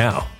now.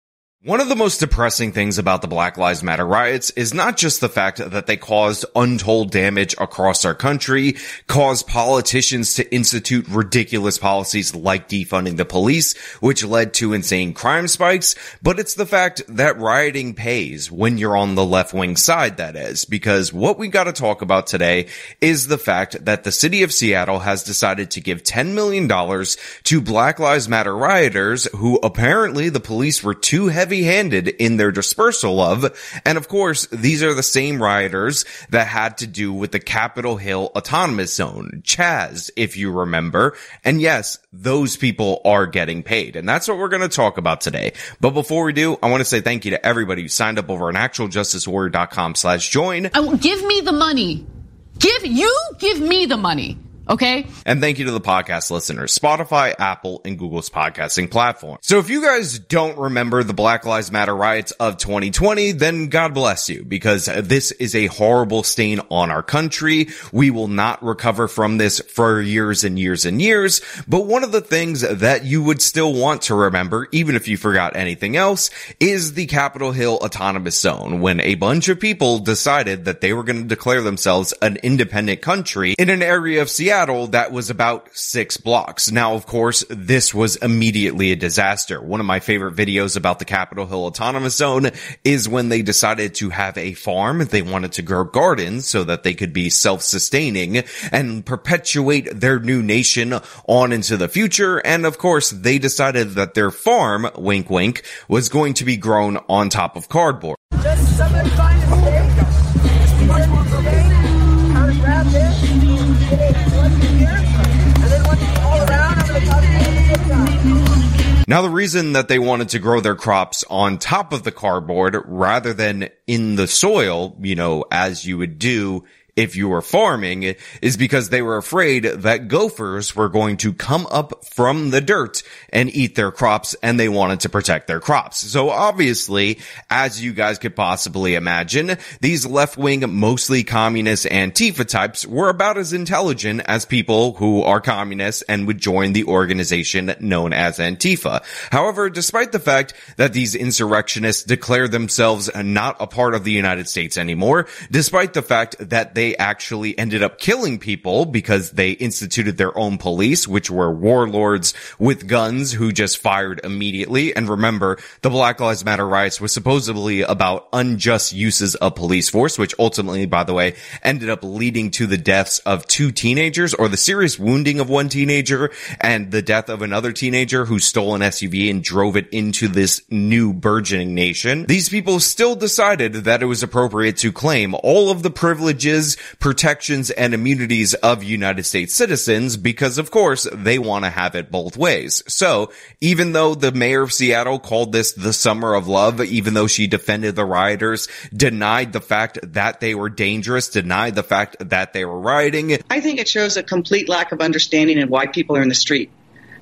One of the most depressing things about the Black Lives Matter riots is not just the fact that they caused untold damage across our country, caused politicians to institute ridiculous policies like defunding the police, which led to insane crime spikes, but it's the fact that rioting pays when you're on the left wing side, that is, because what we gotta talk about today is the fact that the city of Seattle has decided to give $10 million to Black Lives Matter rioters who apparently the police were too heavy heavy-handed in their dispersal of. And of course, these are the same rioters that had to do with the Capitol Hill Autonomous Zone, Chaz, if you remember. And yes, those people are getting paid. And that's what we're going to talk about today. But before we do, I want to say thank you to everybody who signed up over on actualjusticewarrior.com slash join. I, give me the money. Give, you give me the money. Okay. And thank you to the podcast listeners, Spotify, Apple, and Google's podcasting platform. So if you guys don't remember the Black Lives Matter riots of 2020, then God bless you because this is a horrible stain on our country. We will not recover from this for years and years and years. But one of the things that you would still want to remember, even if you forgot anything else, is the Capitol Hill Autonomous Zone when a bunch of people decided that they were going to declare themselves an independent country in an area of Seattle Seattle that was about six blocks. Now, of course, this was immediately a disaster. One of my favorite videos about the Capitol Hill Autonomous Zone is when they decided to have a farm. They wanted to grow gardens so that they could be self-sustaining and perpetuate their new nation on into the future. And of course, they decided that their farm, wink wink, was going to be grown on top of cardboard. Now, the reason that they wanted to grow their crops on top of the cardboard rather than in the soil, you know, as you would do if you were farming is because they were afraid that gophers were going to come up from the dirt and eat their crops and they wanted to protect their crops. So obviously, as you guys could possibly imagine, these left-wing, mostly communist Antifa types were about as intelligent as people who are communists and would join the organization known as Antifa. However, despite the fact that these insurrectionists declare themselves not a part of the United States anymore, despite the fact that they actually ended up killing people because they instituted their own police, which were warlords with guns who just fired immediately. And remember, the Black Lives Matter riots was supposedly about unjust uses of police force, which ultimately, by the way, ended up leading to the deaths of two teenagers or the serious wounding of one teenager and the death of another teenager who stole an SUV and drove it into this new burgeoning nation. These people still decided that it was appropriate to claim all of the privileges protections, and immunities of United States citizens because of course they want to have it both ways. So even though the mayor of Seattle called this the summer of love, even though she defended the rioters, denied the fact that they were dangerous, denied the fact that they were rioting. I think it shows a complete lack of understanding in why people are in the street.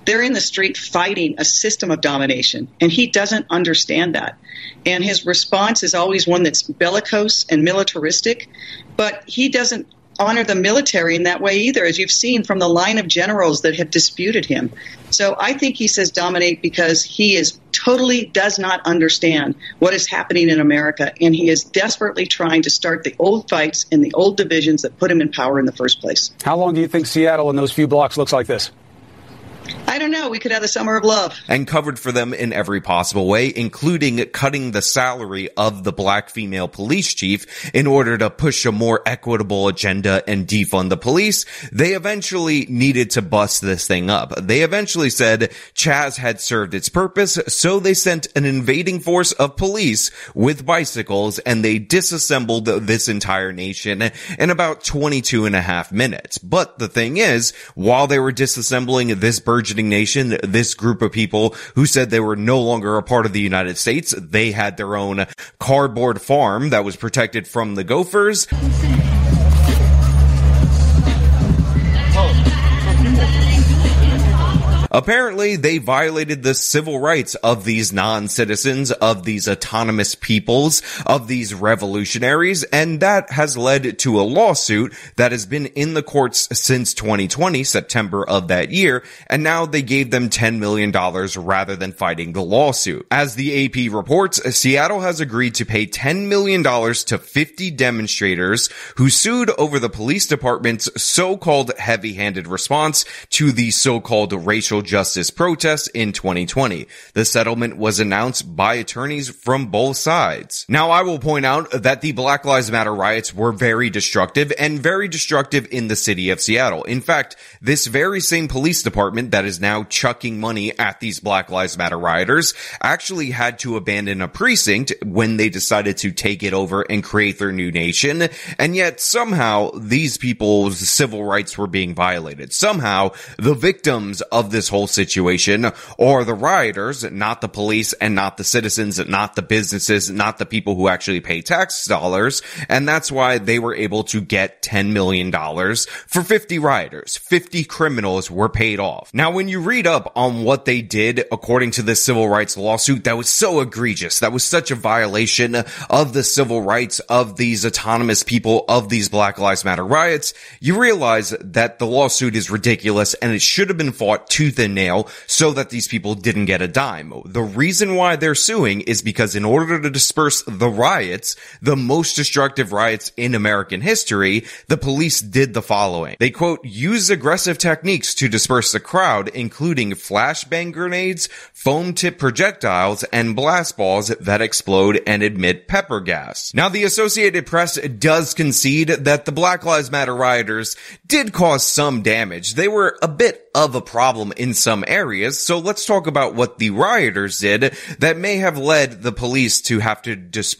They're in the street fighting a system of domination, and he doesn't understand that. And his response is always one that's bellicose and militaristic, but he doesn't honor the military in that way either, as you've seen from the line of generals that have disputed him. So I think he says dominate because he is totally does not understand what is happening in America, and he is desperately trying to start the old fights and the old divisions that put him in power in the first place. How long do you think Seattle in those few blocks looks like this? I don't know. We could have the summer of love. And covered for them in every possible way, including cutting the salary of the black female police chief in order to push a more equitable agenda and defund the police. They eventually needed to bust this thing up. They eventually said Chaz had served its purpose, so they sent an invading force of police with bicycles and they disassembled this entire nation in about 22 and a half minutes. But the thing is, while they were disassembling this burgeoning Nation, this group of people who said they were no longer a part of the United States. They had their own cardboard farm that was protected from the gophers. Apparently, they violated the civil rights of these non-citizens, of these autonomous peoples, of these revolutionaries, and that has led to a lawsuit that has been in the courts since 2020, September of that year, and now they gave them $10 million rather than fighting the lawsuit. As the AP reports, Seattle has agreed to pay $10 million to 50 demonstrators who sued over the police department's so-called heavy-handed response to the so-called racial justice protests in 2020. The settlement was announced by attorneys from both sides. Now, I will point out that the Black Lives Matter riots were very destructive and very destructive in the city of Seattle. In fact, this very same police department that is now chucking money at these Black Lives Matter rioters actually had to abandon a precinct when they decided to take it over and create their new nation. And yet somehow these people's civil rights were being violated. Somehow the victims of this whole situation or the rioters, not the police and not the citizens, not the businesses, not the people who actually pay tax dollars. And that's why they were able to get $10 million for 50 rioters. 50 criminals were paid off. Now, when you read up on what they did according to this civil rights lawsuit, that was so egregious. That was such a violation of the civil rights of these autonomous people of these Black Lives Matter riots. You realize that the lawsuit is ridiculous and it should have been fought 2000 the nail so that these people didn't get a dime. The reason why they're suing is because in order to disperse the riots, the most destructive riots in American history, the police did the following. They quote, use aggressive techniques to disperse the crowd, including flashbang grenades, foam tip projectiles, and blast balls that explode and emit pepper gas. Now the Associated Press does concede that the Black Lives Matter rioters did cause some damage. They were a bit of a problem in some areas. So let's talk about what the rioters did that may have led the police to have to disperse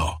now.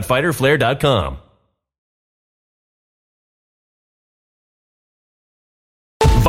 www.fighterflare.com.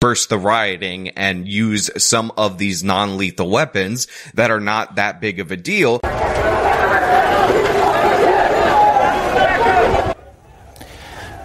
burst the rioting and use some of these non-lethal weapons that are not that big of a deal.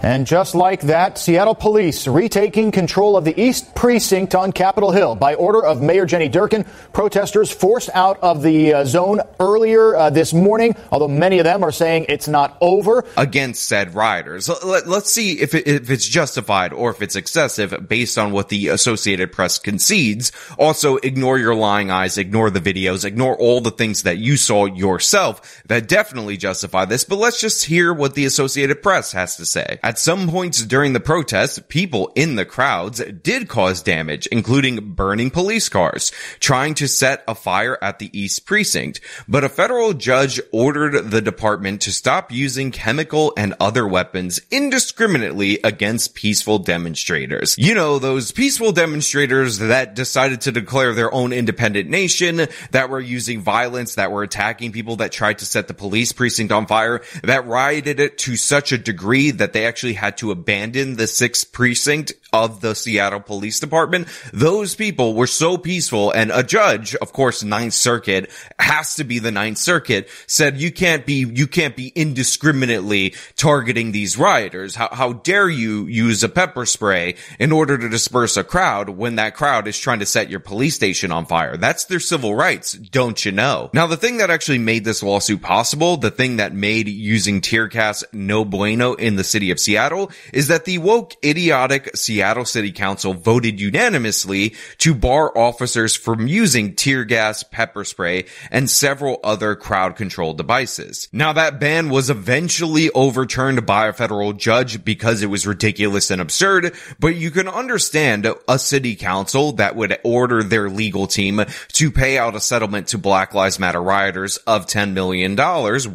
And just like that, Seattle police retaking control of the East Precinct on Capitol Hill by order of Mayor Jenny Durkan. Protesters forced out of the uh, zone earlier uh, this morning, although many of them are saying it's not over. Against said rioters. Let, us see if, it, if it's justified or if it's excessive based on what the Associated Press concedes. Also, ignore your lying eyes, ignore the videos, ignore all the things that you saw yourself that definitely justify this. But let's just hear what the Associated Press has to say. At some points during the protests, people in the crowds did cause damage, including burning police cars, trying to set a fire at the East Precinct. But a federal judge ordered the department to stop using chemical and other weapons indiscriminately against peaceful demonstrators. You know, those peaceful demonstrators that decided to declare their own independent nation, that were using violence, that were attacking people, that tried to set the police precinct on fire, that rioted it to such a degree that they actually actually had to abandon the sixth precinct of the Seattle Police Department. Those people were so peaceful and a judge, of course, Ninth Circuit has to be the Ninth Circuit said you can't be, you can't be indiscriminately targeting these rioters. How, how dare you use a pepper spray in order to disperse a crowd when that crowd is trying to set your police station on fire? That's their civil rights, don't you know? Now, the thing that actually made this lawsuit possible, the thing that made using tear gas no bueno in the city of Seattle Seattle is that the woke, idiotic Seattle City Council voted unanimously to bar officers from using tear gas, pepper spray, and several other crowd control devices. Now that ban was eventually overturned by a federal judge because it was ridiculous and absurd, but you can understand a city council that would order their legal team to pay out a settlement to Black Lives Matter rioters of $10 million,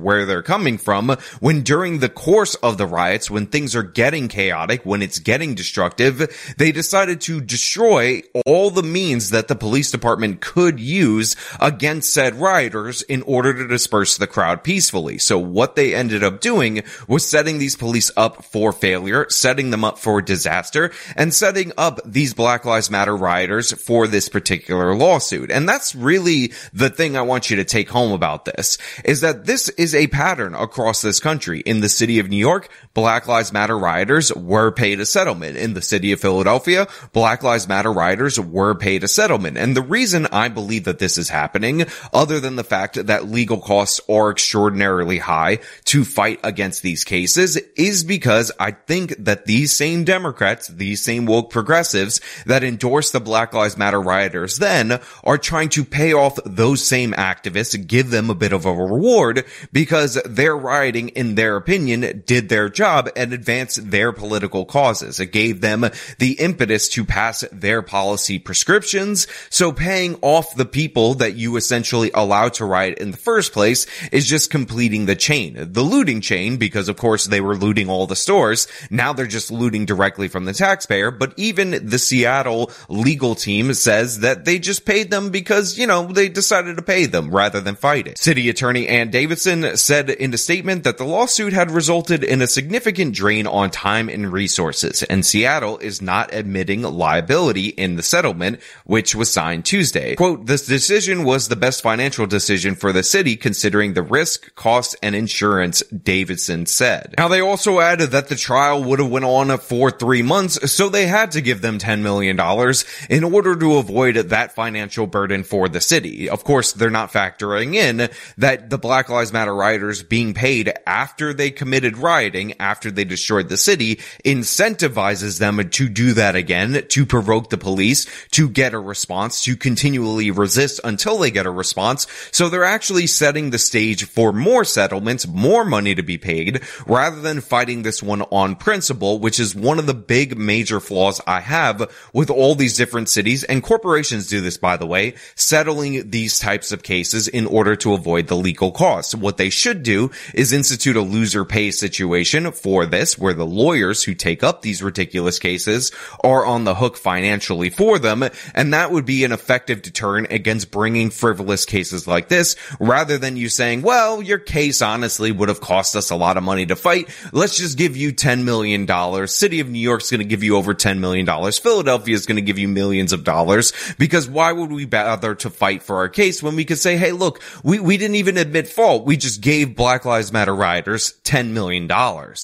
where they're coming from, when during the course of the riots, when things things are getting chaotic, when it's getting destructive, they decided to destroy all the means that the police department could use against said rioters in order to disperse the crowd peacefully. So what they ended up doing was setting these police up for failure, setting them up for disaster, and setting up these Black Lives Matter rioters for this particular lawsuit. And that's really the thing I want you to take home about this, is that this is a pattern across this country. In the city of New York, Black Lives Matter rioters were paid a settlement. In the city of Philadelphia, Black Lives Matter rioters were paid a settlement. And the reason I believe that this is happening, other than the fact that legal costs are extraordinarily high to fight against these cases, is because I think that these same Democrats, these same woke progressives that endorse the Black Lives Matter rioters then are trying to pay off those same activists, give them a bit of a reward because their rioting, in their opinion, did their job and advance their political causes. It gave them the impetus to pass their policy prescriptions. So paying off the people that you essentially allow to riot in the first place is just completing the chain, the looting chain, because of course they were looting all the stores. Now they're just looting directly from the taxpayer. But even the Seattle legal team says that they just paid them because, you know, they decided to pay them rather than fight it. City attorney Ann Davison said in a statement that the lawsuit had resulted in a significant drain on time and resources, and Seattle is not admitting liability in the settlement, which was signed Tuesday. Quote, this decision was the best financial decision for the city considering the risk, cost, and insurance, Davison said. Now they also added that the trial would have went on for three months, so they had to give them $10 million in order to avoid that financial burden for the city. Of course, they're not factoring in that the Black Lives Matter rioters being paid after they committed rioting, after they destroyed destroyed the city incentivizes them to do that again, to provoke the police, to get a response, to continually resist until they get a response. So they're actually setting the stage for more settlements, more money to be paid, rather than fighting this one on principle, which is one of the big major flaws I have with all these different cities and corporations do this, by the way, settling these types of cases in order to avoid the legal costs. What they should do is institute a loser pay situation for this, where the lawyers who take up these ridiculous cases are on the hook financially for them, and that would be an effective deterrent against bringing frivolous cases like this, rather than you saying, well, your case honestly would have cost us a lot of money to fight. Let's just give you $10 million. City of New York's going to give you over $10 million. Philadelphia is going to give you millions of dollars because why would we bother to fight for our case when we could say, hey, look, we, we didn't even admit fault. We just gave Black Lives Matter rioters $10 million.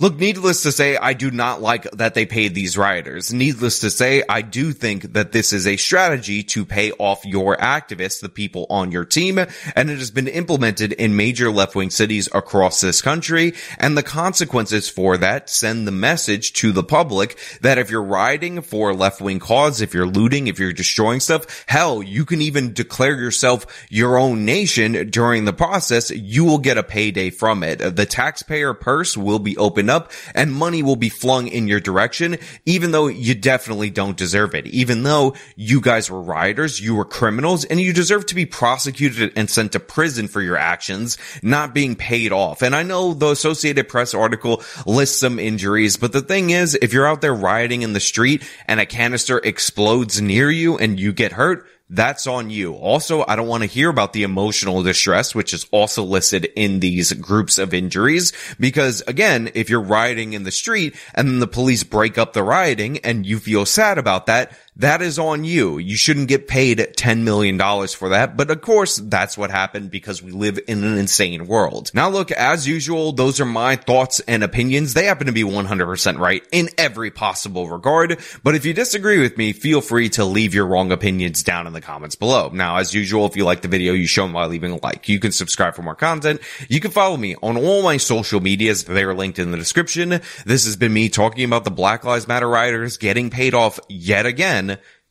Look, needless to say, I do not like that they paid these rioters. Needless to say, I do think that this is a strategy to pay off your activists, the people on your team, and it has been implemented in major left-wing cities across this country. And the consequences for that send the message to the public that if you're rioting for a left-wing cause, if you're looting, if you're destroying stuff, hell, you can even declare yourself your own nation during the process. You will get a payday from it. The taxpayer purse will be opened up and money will be flung in your direction, even though you definitely don't deserve it. Even though you guys were rioters, you were criminals, and you deserve to be prosecuted and sent to prison for your actions, not being paid off. And I know the Associated Press article lists some injuries, but the thing is, if you're out there rioting in the street and a canister explodes near you and you get hurt, that's on you. Also, I don't want to hear about the emotional distress, which is also listed in these groups of injuries, because again, if you're rioting in the street and the police break up the rioting and you feel sad about that, that is on you. You shouldn't get paid $10 million for that. But of course, that's what happened because we live in an insane world. Now look, as usual, those are my thoughts and opinions. They happen to be 100% right in every possible regard. But if you disagree with me, feel free to leave your wrong opinions down in the comments below. Now, as usual, if you like the video, you show them by leaving a like. You can subscribe for more content. You can follow me on all my social medias. They're linked in the description. This has been me talking about the Black Lives Matter rioters getting paid off yet again.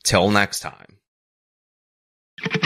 Till next time.